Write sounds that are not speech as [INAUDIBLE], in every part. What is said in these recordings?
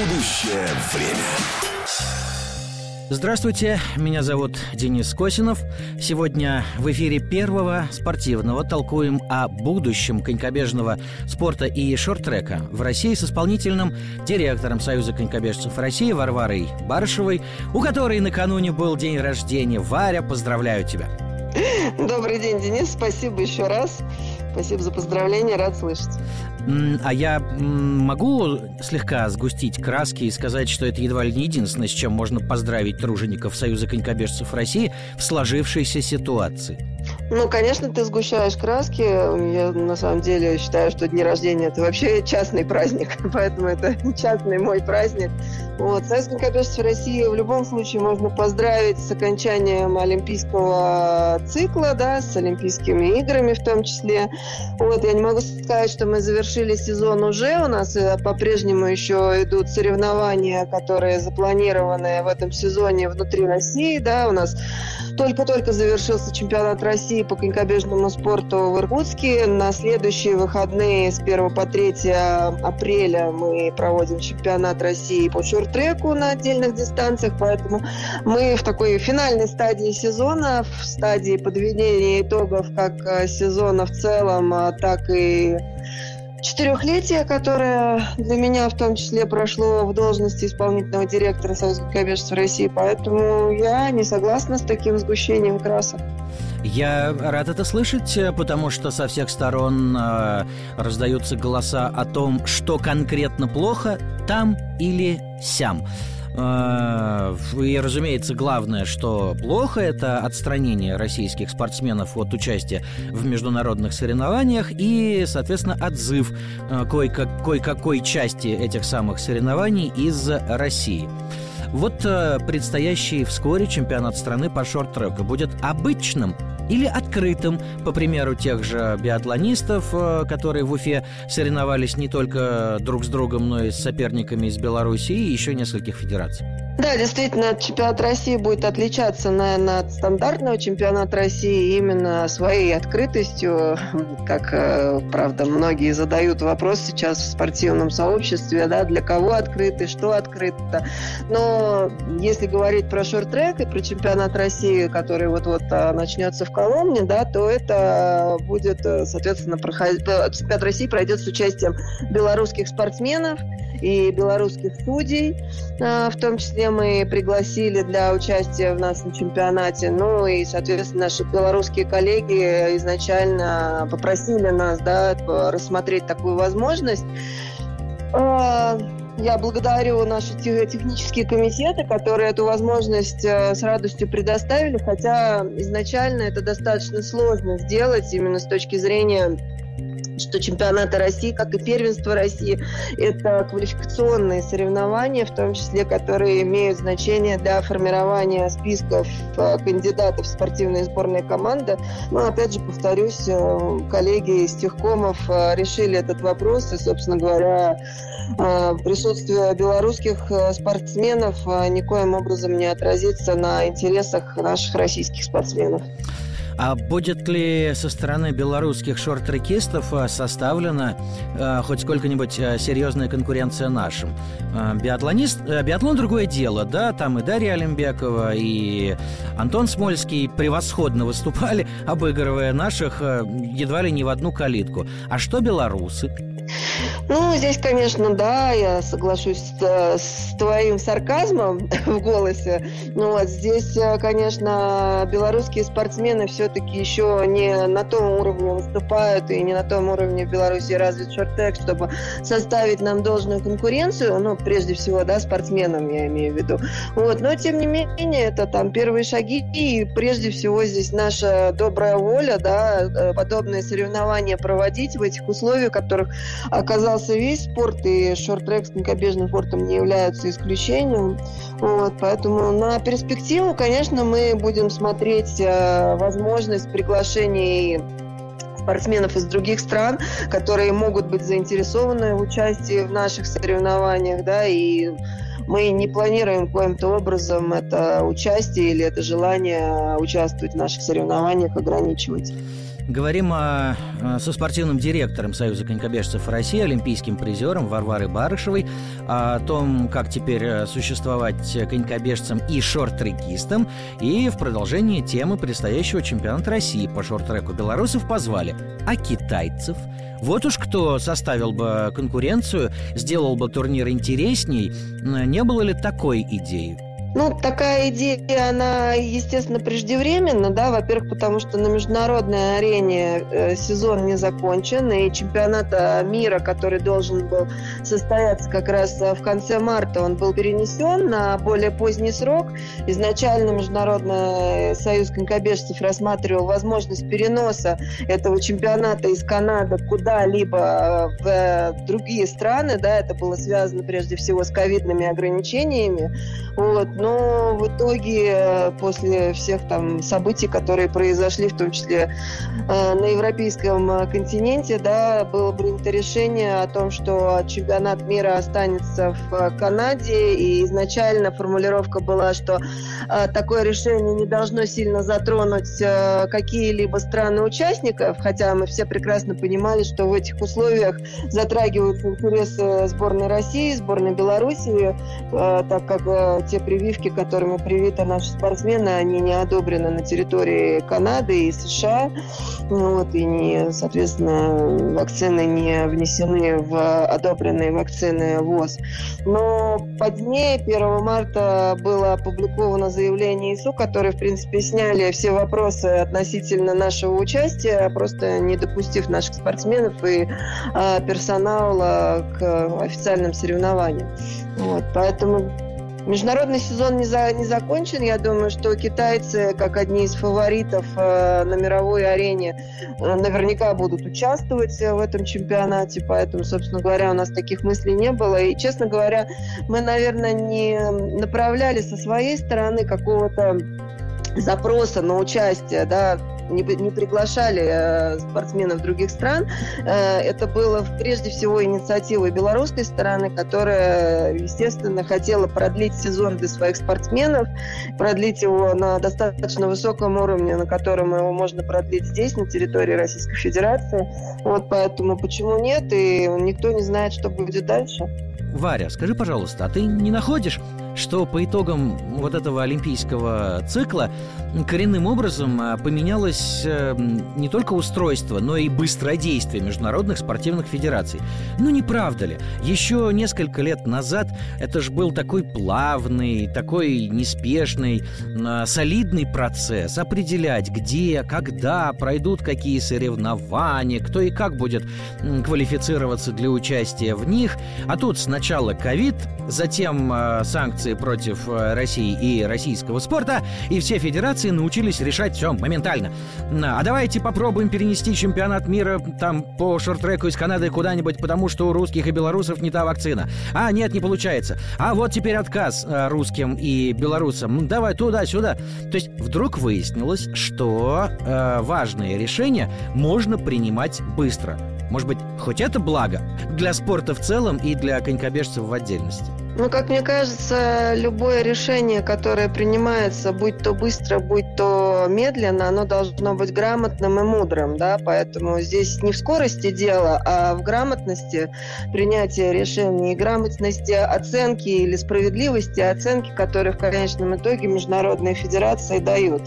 Будущее время. Здравствуйте, меня зовут Денис Косинов. Сегодня в эфире первого спортивного толкуем о будущем конькобежного спорта и шорт-трека в России с исполнительным директором Союза конькобежцев России Варварой Барышевой, у которой накануне был день рождения. Варя, поздравляю тебя! Добрый день, Денис. Спасибо еще раз. Спасибо за поздравления, рад слышать. А я могу слегка сгустить краски и сказать, что это едва ли не единственное, с чем можно поздравить тружеников Союза конькобежцев России в сложившейся ситуации? Ну, конечно, ты сгущаешь краски. Я на самом деле считаю, что дни рождения это вообще частный праздник, [LAUGHS] поэтому это частный мой праздник. Вот. Союз конькобежцев России в любом случае можно поздравить с окончанием Олимпийского цикла, да, с Олимпийскими играми в том числе. Вот. Я не могу сказать, что мы завершили сезон уже. У нас э, по-прежнему еще идут соревнования, которые запланированы в этом сезоне внутри России. Да. У нас только-только завершился чемпионат России по конькобежному спорту в Иркутске. На следующие выходные с 1 по 3 апреля мы проводим чемпионат России по шорт треку на отдельных дистанциях, поэтому мы в такой финальной стадии сезона, в стадии подведения итогов как э, сезона в целом, а так и четырехлетие, которое для меня в том числе прошло в должности исполнительного директора Союза конькобежцев России, поэтому я не согласна с таким сгущением красок. Я рад это слышать, потому что со всех сторон э, раздаются голоса о том, что конкретно плохо там или сям. Э, и, разумеется, главное, что плохо, это отстранение российских спортсменов от участия в международных соревнованиях и, соответственно, отзыв э, кое-какой части этих самых соревнований из России. Вот э, предстоящий вскоре чемпионат страны по шорт-треку будет обычным или открытым, по примеру тех же биатлонистов, э, которые в Уфе соревновались не только друг с другом, но и с соперниками из Беларуси и еще нескольких федераций. Да, действительно, чемпионат России будет отличаться, наверное, от стандартного чемпионата России именно своей открытостью. Как, э, правда, многие задают вопрос сейчас в спортивном сообществе, да, для кого открыто, что открыто. Но если говорить про шорт-трек и про чемпионат России, который вот-вот а, начнется в Коломне, да, то это будет, э, соответственно, проходить, э, чемпионат России пройдет с участием белорусских спортсменов и белорусских судей, в том числе мы пригласили для участия в нашем чемпионате. Ну и, соответственно, наши белорусские коллеги изначально попросили нас да, рассмотреть такую возможность. А, я благодарю наши технические комитеты, которые эту возможность э, с радостью предоставили, хотя изначально это достаточно сложно сделать именно с точки зрения что чемпионаты России, как и первенство России, это квалификационные соревнования, в том числе, которые имеют значение для формирования списков э, кандидатов в спортивные сборные команды. Но, опять же, повторюсь, э, коллеги из техкомов э, решили этот вопрос, и, собственно говоря, присутствие белорусских спортсменов никоим образом не отразится на интересах наших российских спортсменов. А будет ли со стороны белорусских шорт-трекистов э, составлена э, хоть сколько-нибудь э, серьезная конкуренция нашим? Биатлонист, биатлон другое дело, да, там и Дарья Олимбекова, и Антон Смольский превосходно выступали, [LAUGHS] обыгрывая наших едва ли не в одну калитку. А что белорусы? Ну, здесь, конечно, да, я соглашусь с, с твоим сарказмом [LAUGHS] в голосе. Ну, вот здесь, э, конечно, белорусские спортсмены все-таки еще не на том уровне выступают и не на том уровне в Беларуси развит шорт-трек, чтобы составить нам должную конкуренцию, ну, прежде всего, да, спортсменам я имею в виду. Вот, но, тем не менее, это там первые шаги, и прежде всего здесь наша добрая воля, да, э, подобные соревнования проводить в этих условиях, которых оказался развивался весь спорт, и шорт-трек с конькобежным спортом не являются исключением. Вот, поэтому на перспективу, конечно, мы будем смотреть э, возможность приглашений спортсменов из других стран, которые могут быть заинтересованы в участии в наших соревнованиях, да, и мы не планируем каким-то образом это участие или это желание участвовать в наших соревнованиях ограничивать. Говорим о, со спортивным директором Союза конькобежцев России, олимпийским призером Варварой Барышевой, о том, как теперь э, существовать конькобежцам и шорт-трекистам. И в продолжении темы предстоящего чемпионата России по шорт-треку белорусов позвали. А китайцев? Вот уж кто составил бы конкуренцию, сделал бы турнир интересней, не было ли такой идеи? Ну, такая идея, она, естественно, преждевременна, да, во-первых, потому что на международной арене э, сезон не закончен, и чемпионата мира, который должен был состояться как раз э, в конце марта, он был перенесен на более поздний срок. Изначально Международный союз конькобежцев рассматривал возможность переноса этого чемпионата из Канады куда-либо э, в другие страны, да, это было связано прежде всего с ковидными ограничениями, вот, но в итоге э, после всех там событий, которые произошли, в том числе э, на европейском э, континенте, да, было принято решение о том, что чемпионат мира останется в Канаде, и изначально формулировка была, что такое решение не должно сильно затронуть какие-либо страны участников, хотя мы все прекрасно понимали, что в этих условиях затрагиваются интересы сборной России, сборной Белоруссии, так как те прививки, которыми привиты наши спортсмены, они не одобрены на территории Канады и США. Вот, и, не, соответственно, вакцины не внесены в одобренные вакцины ВОЗ. Но позднее, 1 марта, было опубликовано заявление ИСУ, которые, в принципе, сняли все вопросы относительно нашего участия, просто не допустив наших спортсменов и э, персонала к официальным соревнованиям. Вот, поэтому Международный сезон не, за, не закончен. Я думаю, что китайцы, как одни из фаворитов э, на мировой арене, э, наверняка будут участвовать в этом чемпионате. Поэтому, собственно говоря, у нас таких мыслей не было. И, честно говоря, мы, наверное, не направляли со своей стороны какого-то запроса на участие, да, не, не приглашали э, спортсменов других стран. Э, это было прежде всего инициативой белорусской стороны, которая, естественно, хотела продлить сезон для своих спортсменов, продлить его на достаточно высоком уровне, на котором его можно продлить здесь, на территории Российской Федерации. Вот поэтому почему нет, и никто не знает, что будет дальше. Варя, скажи, пожалуйста, а ты не находишь, что по итогам вот этого олимпийского цикла коренным образом а, поменялось э, не только устройство, но и быстродействие международных спортивных федераций. Ну не правда ли? Еще несколько лет назад это же был такой плавный, такой неспешный, а, солидный процесс определять, где, когда пройдут какие соревнования, кто и как будет квалифицироваться для участия в них. А тут сначала ковид, затем э, санкции против э, России и российского спорта, и все федерации научились решать все моментально. А давайте попробуем перенести чемпионат мира там по шорт-треку из Канады куда-нибудь, потому что у русских и белорусов не та вакцина. А, нет, не получается. А вот теперь отказ э, русским и белорусам. Давай туда-сюда. То есть вдруг выяснилось, что э, важные решения можно принимать быстро. Может быть, хоть это благо для спорта в целом и для конькобежцев в отдельности? Ну, как мне кажется, любое решение, которое принимается, будь то быстро, будь то медленно, оно должно быть грамотным и мудрым, да, поэтому здесь не в скорости дело, а в грамотности принятия решений грамотности оценки или справедливости оценки, которые в конечном итоге международные федерации дают.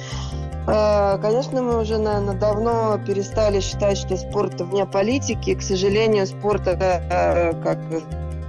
А, конечно, мы уже, наверное, давно перестали считать, что спорт вне политики. К сожалению, спорт это э, как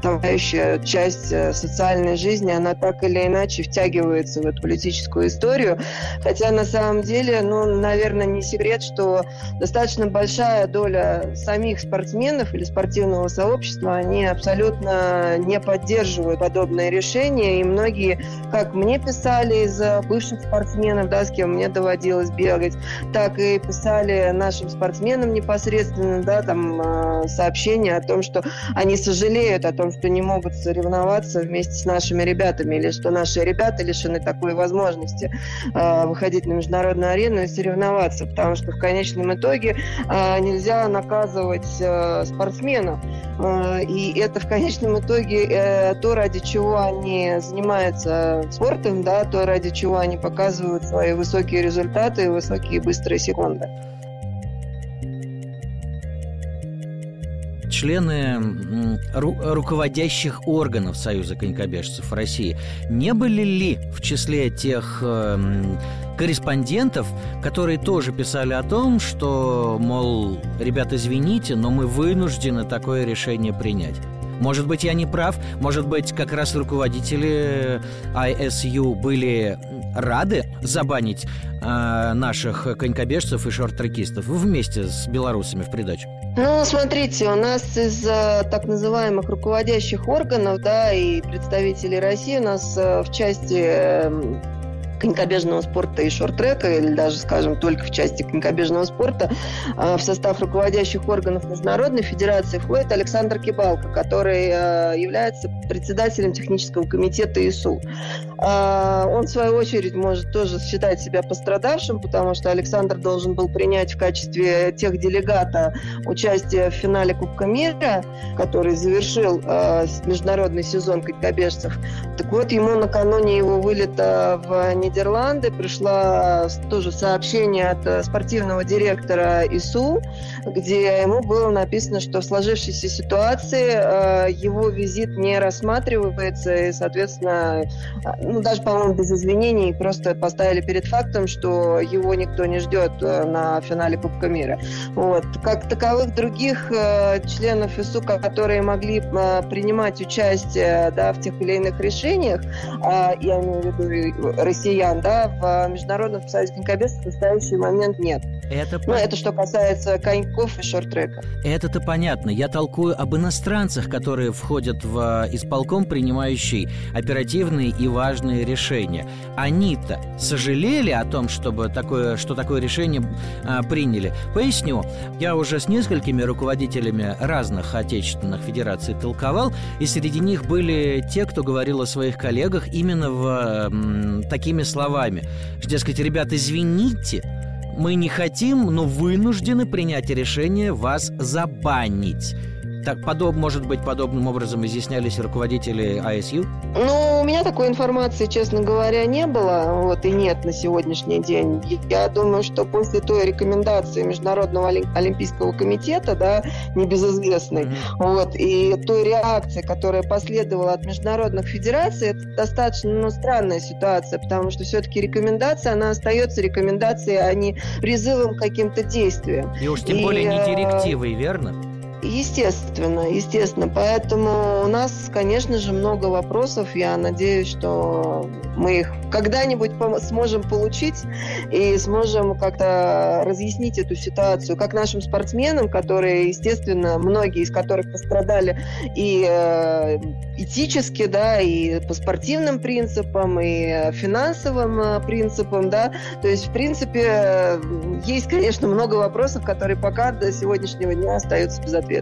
составляющая часть э, социальной жизни, она так или иначе втягивается в эту политическую историю. Хотя на самом деле, ну, наверное, не секрет, что достаточно большая доля самих спортсменов или спортивного сообщества, они абсолютно не поддерживают подобные решения. И многие, как мне писали из бывших спортсменов, да, с кем мне доводилось бегать, так и писали нашим спортсменам непосредственно, да, там э, сообщения о том, что они сожалеют о том, что не могут соревноваться вместе с нашими ребятами, или что наши ребята лишены такой возможности э, выходить на международную арену и соревноваться, потому что в конечном итоге э, нельзя наказывать э, спортсменов. Э, и это в конечном итоге э, то, ради чего они занимаются спортом, да, то, ради чего они показывают свои высокие результаты и высокие быстрые секунды. Члены ру руководящих органов Союза конькобежцев России не были ли в числе тех э, корреспондентов, которые тоже писали о том, что, мол, ребят, извините, но мы вынуждены такое решение принять? Может быть, я не прав, может быть, как раз руководители ISU были рады забанить э, наших конькобежцев и шорт-трекистов вместе с белорусами в придачу? Ну, смотрите, у нас из э, так называемых руководящих органов, да, и представителей России у нас э, в части э, конькобежного спорта и шорт-трека, или даже, скажем, только в части конькобежного спорта, а, в состав руководящих органов Международной Федерации входит Александр Кибалко, который а, является председателем технического комитета ИСУ. А, он, в свою очередь, может тоже считать себя пострадавшим, потому что Александр должен был принять в качестве тех делегата участие в финале Кубка мира, который завершил международный сезон конькобежцев. Так вот, ему накануне его вылета в Нидерланды пришло тоже сообщение от э, спортивного директора ИСУ, где ему было написано, что в сложившейся ситуации э, его визит не рассматривается, и, соответственно, э, ну, даже, по-моему, без извинений, просто поставили перед фактом, что его никто не ждет на финале Кубка мира. Вот. Как таковых других членов ИСУ, которые могли принимать участие да, в тех или иных решениях, а, я имею в виду Россия россиян, да, в Международном союзе конькобежцев в настоящий момент нет. Это ну, это что касается коньков и шорт-трека. Это-то понятно. Я толкую об иностранцах, которые входят в исполком, принимающий оперативные и важные решения. Они-то сожалели о том, чтобы такое, что такое решение а, приняли. Поясню. Я уже с несколькими руководителями разных отечественных федераций толковал, и среди них были те, кто говорил о своих коллегах именно в м, такими словами. Дескать, ребят, извините, мы не хотим, но вынуждены принять решение вас забанить. Так, подоб, может быть, подобным образом изъяснялись руководители АСЮ? Ну, у меня такой информации, честно говоря, не было, вот, и нет на сегодняшний день. Я думаю, что после той рекомендации Международного Олимпийского комитета, да, небезызвестной, mm-hmm. вот, и той реакции, которая последовала от международных федераций, это достаточно, ну, странная ситуация, потому что все-таки рекомендация, она остается рекомендацией, а не призывом к каким-то действиям. И уж тем и, более не э, директивой, верно? Естественно, естественно. Поэтому у нас, конечно же, много вопросов. Я надеюсь, что мы их когда-нибудь сможем получить и сможем как-то разъяснить эту ситуацию как нашим спортсменам, которые, естественно, многие из которых пострадали и э, этически, да, и по спортивным принципам, и финансовым э, принципам, да. То есть, в принципе, есть, конечно, много вопросов, которые пока до сегодняшнего дня остаются без ответа.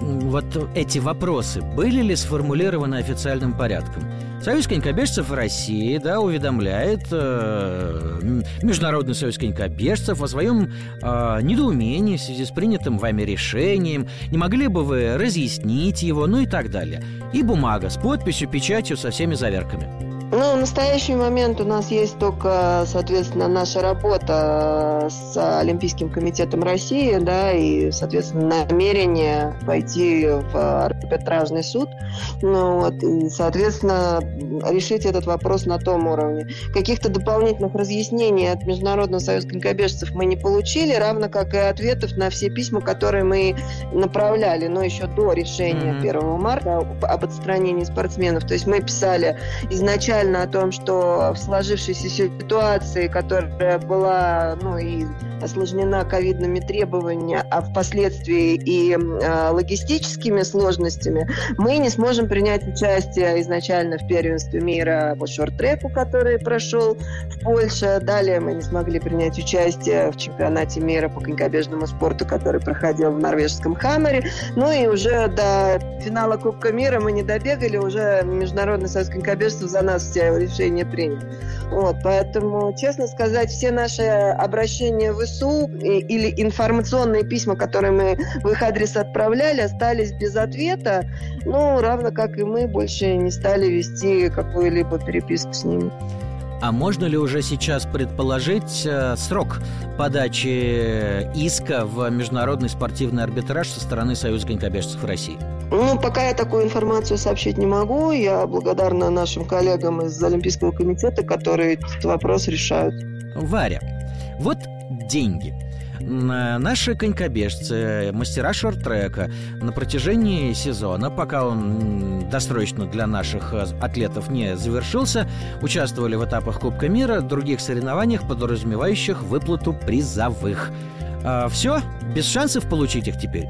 Вот эти вопросы были ли сформулированы официальным порядком? Союз конькобежцев России, да, уведомляет э, Международный союз конькобежцев о своем э, недоумении в связи с принятым вами решением. Не могли бы вы разъяснить его, ну и так далее. И бумага с подписью, печатью со всеми заверками. Ну, в настоящий момент у нас есть только, соответственно, наша работа с Олимпийским комитетом России, да, и, соответственно, намерение пойти в арбитражный суд, ну, вот, и, соответственно, решить этот вопрос на том уровне. Каких-то дополнительных разъяснений от Международного союза конькобежцев мы не получили, равно как и ответов на все письма, которые мы направляли, но еще до решения mm-hmm. 1 марта об отстранении спортсменов. То есть мы писали изначально реально о том, что в сложившейся ситуации, которая была, ну и осложнена ковидными требованиями, а впоследствии и э, логистическими сложностями, мы не сможем принять участие изначально в первенстве мира по шорт-треку, который прошел в Польше. Далее мы не смогли принять участие в чемпионате мира по конькобежному спорту, который проходил в норвежском Хаммере. Ну и уже до финала Кубка мира мы не добегали, уже Международный союз конькобежцев за нас все решения принял. Вот, поэтому, честно сказать, все наши обращения в ИСУ или информационные письма, которые мы в их адрес отправляли, остались без ответа. Ну, равно как и мы больше не стали вести какую-либо переписку с ними. А можно ли уже сейчас предположить э, срок подачи иска в международный спортивный арбитраж со стороны Союза конькобежцев России? Ну, пока я такую информацию сообщить не могу. Я благодарна нашим коллегам из Олимпийского комитета, которые этот вопрос решают. Варя, вот деньги – наши конькобежцы, мастера шорт-трека на протяжении сезона, пока он досрочно для наших э, атлетов не завершился, участвовали в этапах Кубка мира, других соревнованиях, подразумевающих выплату призовых. А, все, без шансов получить их теперь.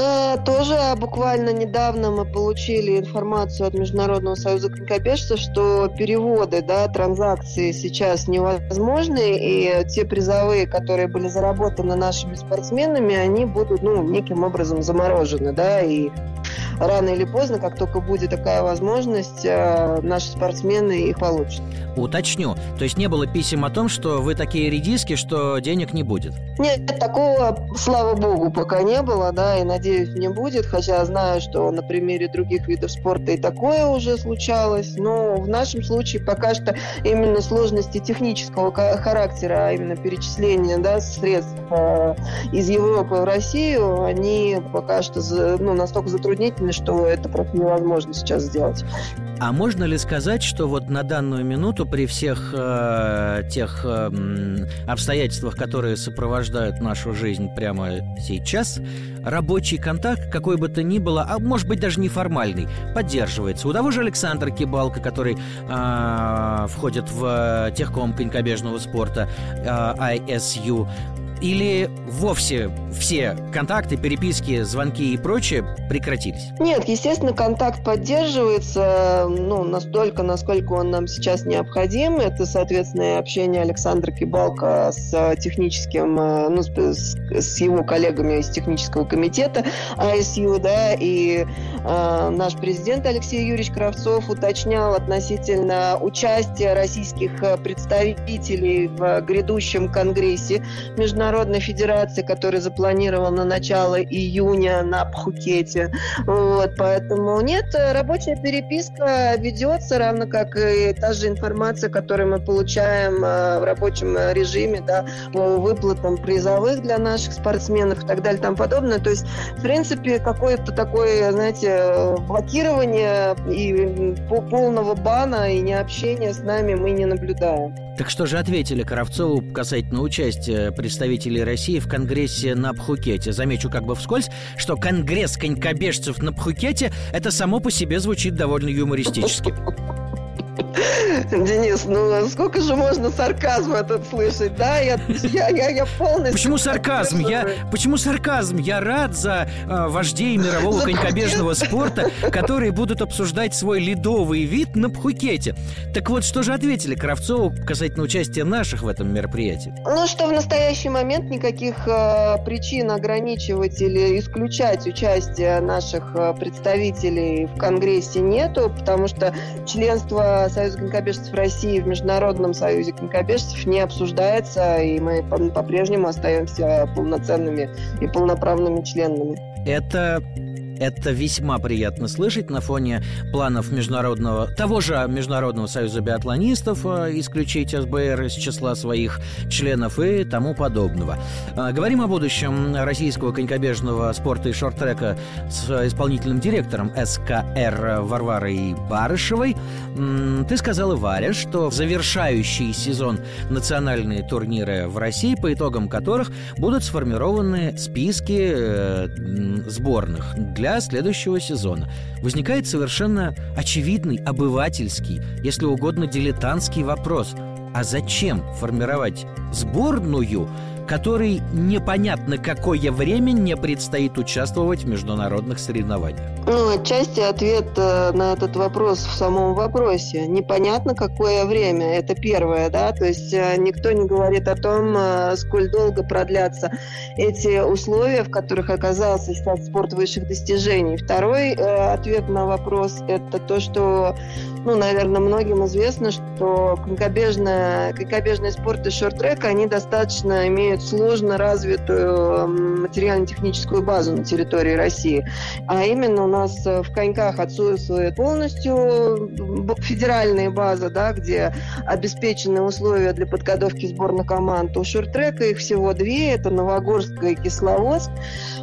А, тоже буквально недавно мы получили информацию от Международного союза конькобежцев, что переводы, да, транзакции сейчас невозможны, и те призовые, которые были заработаны нашими спортсменами, они будут, ну, неким образом заморожены, да, и рано или поздно, как только будет такая возможность, э, наши спортсмены их получат. Уточню. То есть не было писем о том, что вы такие редиски, что денег не будет? Нет, такого, слава богу, пока не было, да, и надеюсь, не будет, хотя знаю, что на примере других видов спорта и такое уже случалось, но в нашем случае пока что именно сложности технического характера, а именно перечисления да, средств э, из Европы в Россию, они пока что ну, настолько затруднительны, что это просто невозможно сейчас сделать. А можно ли сказать, что вот на данную минуту при всех э, тех э, обстоятельствах, которые сопровождают нашу жизнь прямо сейчас, рабочий контакт, какой бы то ни было, а может быть даже неформальный, поддерживается. У того же Александра Кибалка, который э, входит в техком конькобежного спорта э, ISU, или вовсе все контакты, переписки, звонки и прочее прекратились? Нет, естественно, контакт поддерживается ну, настолько, насколько он нам сейчас необходим. Это, соответственно, общение Александра Кибалка с техническим, э, ну, с, с его коллегами из технического комитета АСЮ, да, и э, наш президент Алексей Юрьевич Кравцов уточнял относительно участия российских представителей в грядущем конгрессе международного Международной Федерации, который запланирован на начало июня на Пхукете. Вот, поэтому нет, рабочая переписка ведется, равно как и та же информация, которую мы получаем э, в рабочем режиме, да, выплатам призовых для наших спортсменов и так далее тому подобное. То есть, в принципе, какое-то такое, знаете, блокирование и полного бана и необщения с нами мы не наблюдаем. Так что же ответили Кравцову касательно участия представителей России в Конгрессе на Пхукете? Замечу как бы вскользь, что Конгресс конькобежцев на Пхукете – это само по себе звучит довольно юмористически. [LAUGHS] Денис, ну сколько же можно сарказм этот слышать, да? Я, я, я, я полностью... Почему сарказм? Я, почему сарказм? Я рад за э, вождей мирового конькобежного спорта, которые будут обсуждать свой ледовый вид на Пхукете. Так вот, что же ответили Кравцову касательно участия наших в этом мероприятии? Ну, что в настоящий момент никаких э, причин ограничивать или исключать участие наших э, представителей в Конгрессе нету, потому что членство Союза конькобежцев России в Международном союзе конькобежцев не обсуждается, и мы по-прежнему остаемся полноценными и полноправными членами. Это это весьма приятно слышать на фоне планов международного, того же Международного союза биатлонистов э, исключить СБР из числа своих членов и тому подобного. Э, говорим о будущем российского конькобежного спорта и шорт-трека с исполнительным директором СКР Варварой Барышевой. Ты сказала, Варя, что завершающий сезон национальные турниры в России, по итогам которых будут сформированы списки э, сборных для для следующего сезона. Возникает совершенно очевидный, обывательский, если угодно дилетантский вопрос. А зачем формировать сборную, которой непонятно какое время не предстоит участвовать в международных соревнованиях? Ну, отчасти ответ э, на этот вопрос в самом вопросе. Непонятно какое время, это первое, да, то есть э, никто не говорит о том, э, сколь долго продлятся эти условия, в которых оказался сейчас спорт высших достижений. Второй ответ на вопрос – это то, что ну, наверное, многим известно, что конькобежная, конькобежный спорт и шорт-трек, они достаточно имеют иметь сложно развитую материально-техническую базу на территории России. А именно у нас в коньках отсутствует полностью федеральная база, да, где обеспечены условия для подготовки сборных команд. У шорт-трека их всего две, это Новогорск и Кисловодск.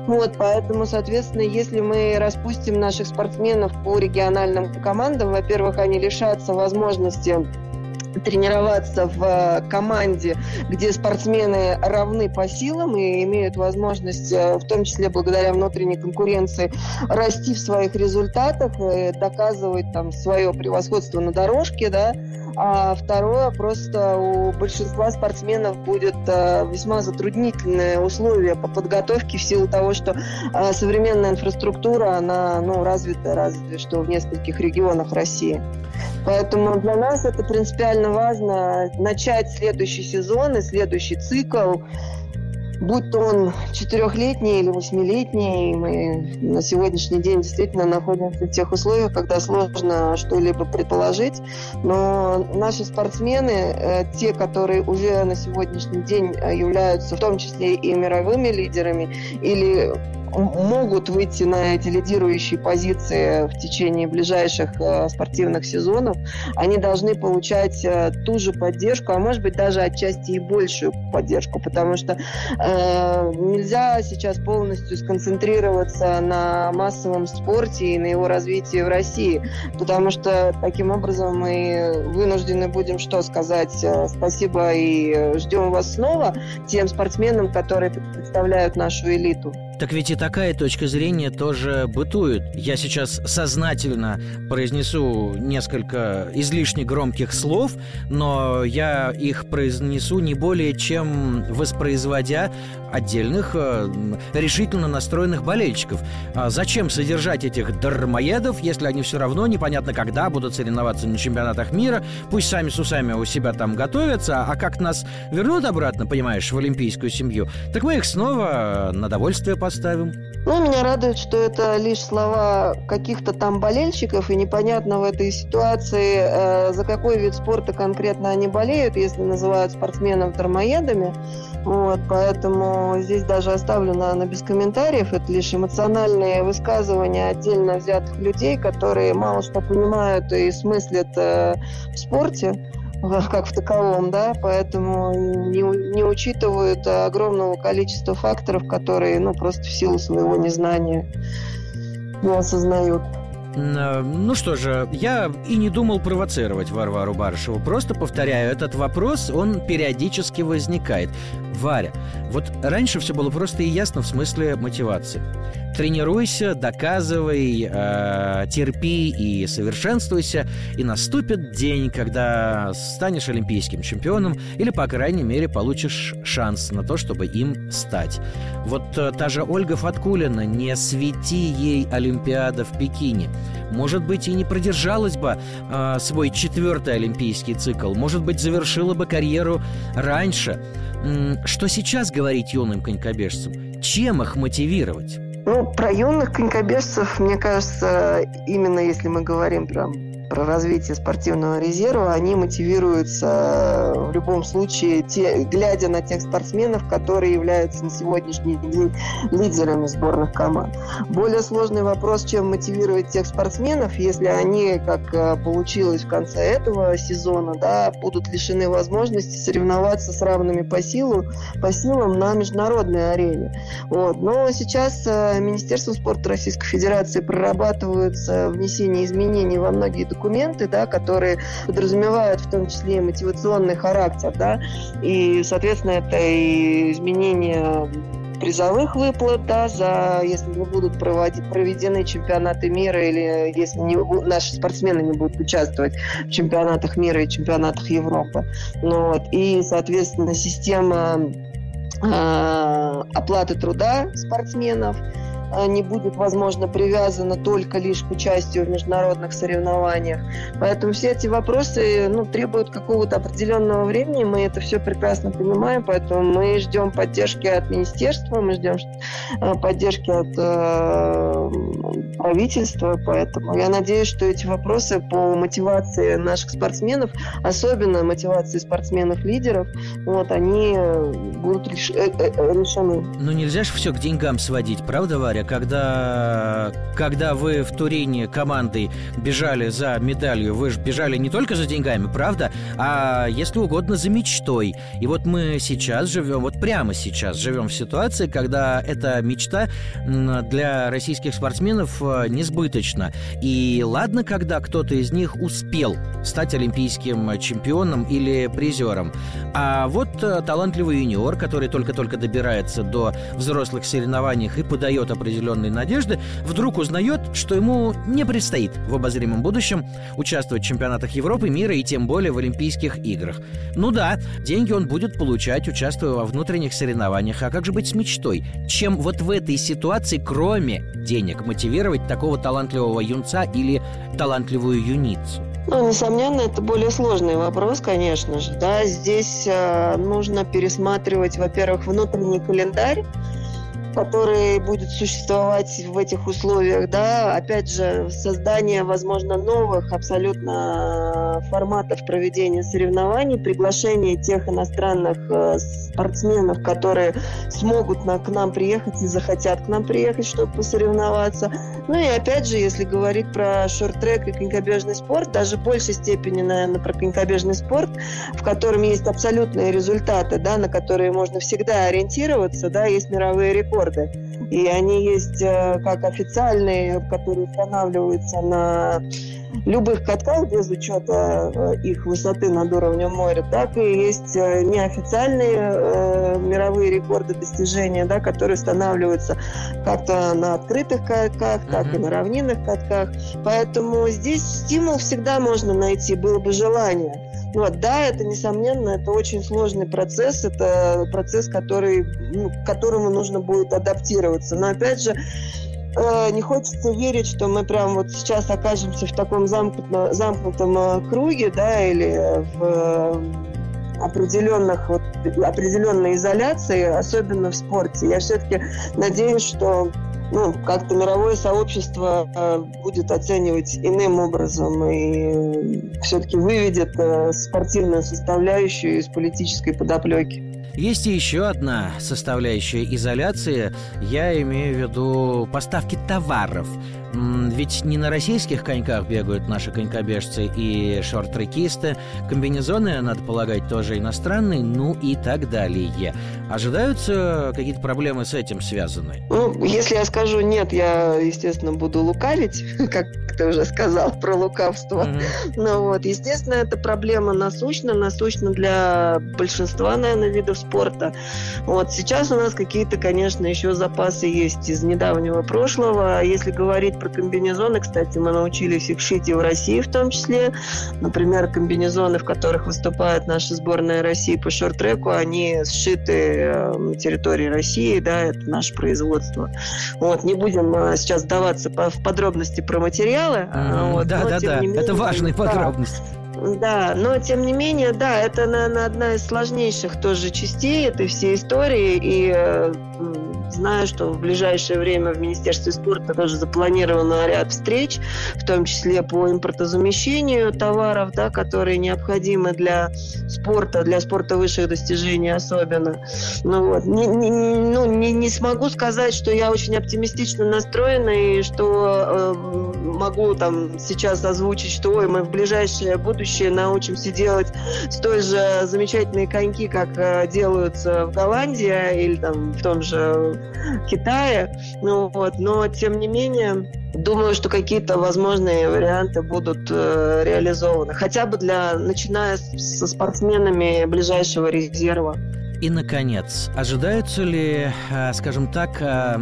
Вот, поэтому, соответственно, если мы распустим наших спортсменов по региональным командам, во-первых, они лишатся возможности тренироваться в э, команде, где спортсмены равны по силам и имеют возможность, э, в том числе благодаря внутренней конкуренции, расти в своих результатах, доказывать там свое превосходство на дорожке, да, а второе, просто у большинства спортсменов будет э, весьма затруднительные условия по подготовке в силу того, что современная инфраструктура, она ну, развита разве что в нескольких регионах России. Поэтому для нас это принципиально важно начать следующий сезон и следующий цикл будь то он четырехлетний или восьмилетний, мы на сегодняшний день действительно находимся в тех условиях, когда сложно что-либо предположить, но наши спортсмены, э, те, которые уже на сегодняшний день э, являются в том числе и мировыми лидерами или могут выйти на эти лидирующие позиции в течение ближайших э, спортивных сезонов, они должны получать э, ту же поддержку, а может быть даже отчасти и большую поддержку, потому что э, нельзя сейчас полностью сконцентрироваться на массовом спорте и на его развитии в России, потому что таким образом мы вынуждены будем что сказать э, спасибо и ждем вас снова тем спортсменам, которые представляют нашу элиту. Так ведь и такая точка зрения тоже бытует. Я сейчас сознательно произнесу несколько излишне громких слов, но я их произнесу не более чем воспроизводя отдельных э, решительно настроенных болельщиков. А зачем содержать этих дармоедов, если они все равно непонятно когда будут соревноваться на чемпионатах мира, пусть сами с усами у себя там готовятся, а как нас вернут обратно, понимаешь, в олимпийскую семью, так мы их снова на довольствие поставим. Ну, меня радует, что это лишь слова каких-то там болельщиков, и непонятно в этой ситуации, э, за какой вид спорта конкретно они болеют, если называют спортсменов дармоедами. Вот, поэтому здесь даже оставлю, наверное, без комментариев. Это лишь эмоциональные высказывания отдельно взятых людей, которые мало что понимают и смыслят э, в спорте [LAUGHS] как в таковом, да, поэтому не, не учитывают огромного количества факторов, которые, ну, просто в силу своего незнания не осознают. Э, ну что же, я и не думал провоцировать Варвару Барышеву. Просто повторяю, этот вопрос, он периодически возникает. Варя, вот раньше все было просто и ясно в смысле мотивации. Тренируйся, доказывай, э, терпи и совершенствуйся, и наступит день, когда станешь олимпийским чемпионом или, по крайней мере, получишь шанс на то, чтобы им стать. Вот э, та же Ольга Фаткулина, не свети ей Олимпиада в Пекине. Может быть, и не продержалась бы э, свой четвертый олимпийский цикл, может быть, завершила бы карьеру раньше. Что сейчас говорить юным конькобежцам? Чем их мотивировать? Ну, про юных конькобежцев, мне кажется, именно если мы говорим прям про развитие спортивного резерва, они мотивируются в любом случае, те, глядя на тех спортсменов, которые являются на сегодняшний день лидерами сборных команд. Более сложный вопрос, чем мотивировать тех спортсменов, если они, как э, получилось в конце этого сезона, да, будут лишены возможности соревноваться с равными по силу, по силам на международной арене. Вот. Но сейчас э, Министерством спорта Российской Федерации прорабатываются внесение изменений во многие документы, да, которые подразумевают в том числе и мотивационный характер, да, и, соответственно, это и изменение призовых выплат, да, за если не будут проводить, проведены чемпионаты мира или если не, наши спортсмены не будут участвовать в чемпионатах мира и чемпионатах Европы. Ну, вот, и, соответственно, система э, оплаты труда спортсменов, не будет, возможно, привязана только лишь к участию в международных соревнованиях. Поэтому все эти вопросы ну, требуют какого-то определенного времени, мы это все прекрасно понимаем, поэтому мы ждем поддержки от министерства, мы ждем э, поддержки от э, правительства, поэтому я надеюсь, что эти вопросы по мотивации наших спортсменов, особенно мотивации спортсменов-лидеров, вот, они будут реш... решены. Ну, нельзя же все к деньгам сводить, правда, Варя? Когда, когда вы в Турине командой бежали за медалью, вы же бежали не только за деньгами, правда? А, если угодно, за мечтой. И вот мы сейчас живем, вот прямо сейчас живем в ситуации, когда эта мечта для российских спортсменов э, несбыточна. И ладно, когда кто-то из них успел стать олимпийским чемпионом или призером. А вот э, талантливый юниор, который только-только добирается до взрослых соревнований и подает определенные надежды, вдруг узнает, что ему не предстоит в обозримом будущем участвовать в чемпионатах Европы, мира и тем более в Олимпийских играх. Ну да, деньги он будет получать, участвуя во внутренних соревнованиях. А как же быть с мечтой? Чем вот в этой ситуации, кроме денег, мотивировать такого талантливого юнца или талантливую юницу? Ну, несомненно, это более сложный вопрос, конечно же. Да, здесь э, нужно пересматривать, во-первых, внутренний календарь, который будет существовать в этих условиях, да, опять же, создание, возможно, новых абсолютно форматов проведения соревнований, приглашение тех иностранных э, спортсменов, которые смогут на, к нам приехать и захотят к нам приехать, чтобы посоревноваться. Ну и опять же, если говорить про шорт-трек и конькобежный спорт, даже в большей степени, наверное, про конькобежный спорт, в котором есть абсолютные результаты, да, на которые можно всегда ориентироваться, да, есть мировые рекорды рекорды. И они есть э, как официальные, которые устанавливаются на любых катках без учета э, их высоты над уровнем моря, так и есть э, неофициальные э, мировые рекорды достижения, да, которые устанавливаются как-то на открытых катках, так mm-hmm. и на равнинных катках. Поэтому здесь стимул всегда можно найти, было бы желание. Вот, да, это, несомненно, это очень сложный процесс, это процесс, который, ну, к которому нужно будет адаптироваться. Но, опять же, э, не хочется верить, что мы прям вот сейчас окажемся в таком замкнутом, замкнутом э, круге, да, или в э, определенных вот определенной изоляции, особенно в спорте. Я все-таки надеюсь, что ну, как-то мировое сообщество э, будет оценивать иным образом и все-таки выведет э, спортивную составляющую из политической подоплеки. Есть и еще одна составляющая изоляции. Я имею в виду поставки товаров. Ведь не на российских коньках бегают наши конькобежцы и шорт-трекисты. Комбинезоны, надо полагать, тоже иностранные, ну и так далее. Ожидаются какие-то проблемы с этим связаны? Ну, если я скажу нет, я, естественно, буду лукавить, [LAUGHS] как ты уже сказал про лукавство. Mm-hmm. Ну вот, естественно, эта проблема насущна, насущна для большинства, наверное, видов спорта. Вот сейчас у нас какие-то, конечно, еще запасы есть из недавнего прошлого. Если говорить про комбинезоны, кстати, мы научились их шить и в России в том числе. Например, комбинезоны, в которых выступает наша сборная России по шорт-треку, они сшиты э, на территории России, да, это наше производство. Вот, не будем э, сейчас вдаваться в подробности про материалы. Вот, да, да, да, менее, это важные да, подробности. Да, но тем не менее, да, это, наверное, одна из сложнейших тоже частей этой всей истории. И э, Знаю, что в ближайшее время в Министерстве спорта тоже запланировано ряд встреч, в том числе по импортозамещению товаров, да, которые необходимы для спорта, для спорта высших достижений особенно. Ну, вот. не, не, ну, не, не смогу сказать, что я очень оптимистично настроена и что э, могу там сейчас озвучить, что ой, мы в ближайшее будущее научимся делать столь же замечательные коньки, как э, делаются в Голландии или там в том же [LAUGHS] Китае. Ну, вот. Но, тем не менее, думаю, что какие-то возможные варианты будут э, реализованы. Хотя бы для, начиная со спортсменами ближайшего резерва. И, наконец, ожидаются ли, э, скажем так, э,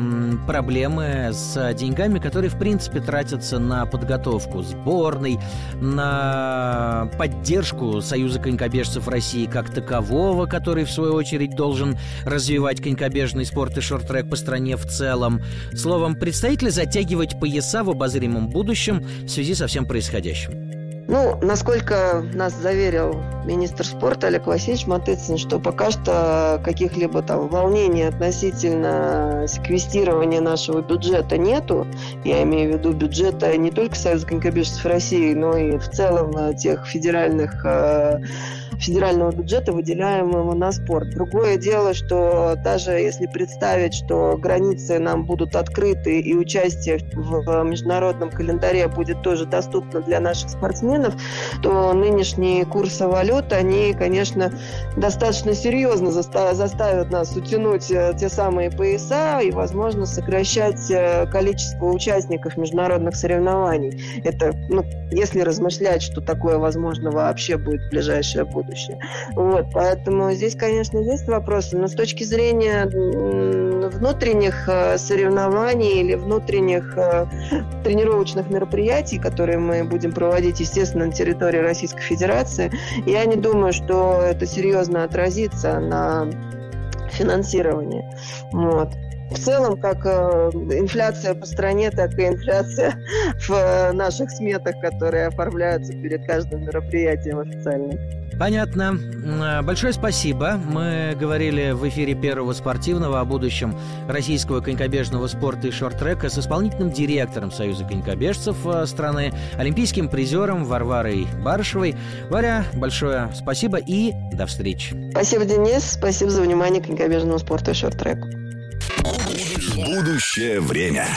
проблемы с деньгами, которые, в принципе, тратятся на подготовку сборной, на поддержку Союза конькобежцев России как такового, который, в свою очередь, должен развивать конькобежный спорт и шорт-трек по стране в целом? Словом, предстоит ли затягивать пояса в обозримом будущем в связи со всем происходящим? Ну, насколько нас заверил министр спорта Олег Васильевич Матыцын, что пока что каких-либо там волнений относительно секвестирования нашего бюджета нету. Я имею в виду бюджета не только Союза конькобежцев России, но и в целом тех федеральных э, федерального бюджета, выделяемого на спорт. Другое дело, что даже если представить, что границы нам будут открыты и участие в международном календаре будет тоже доступно для наших спортсменов, то нынешние курсы валют, они, конечно, достаточно серьезно заставят нас утянуть э, те самые пояса и, возможно, сокращать э, количество участников международных соревнований. Это, ну, если размышлять, что такое возможно вообще будет в ближайшее будущее будущее. Вот, поэтому здесь, конечно, есть вопросы, но с точки зрения внутренних э, соревнований или внутренних э, тренировочных мероприятий, которые мы будем проводить, естественно, на территории Российской Федерации, я не думаю, что это серьезно отразится на финансировании. Вот в целом, как э, инфляция по стране, так и инфляция [LAUGHS] в э, наших сметах, которые оформляются перед каждым мероприятием официальным. Понятно. Э, большое спасибо. Мы говорили в эфире первого спортивного о будущем российского конькобежного спорта и шорт-трека с исполнительным директором Союза конькобежцев страны, олимпийским призером Варварой Барышевой. Варя, большое спасибо и до встречи. Спасибо, Денис. Спасибо за внимание к конькобежному спорту и шорт-треку. Будущее время.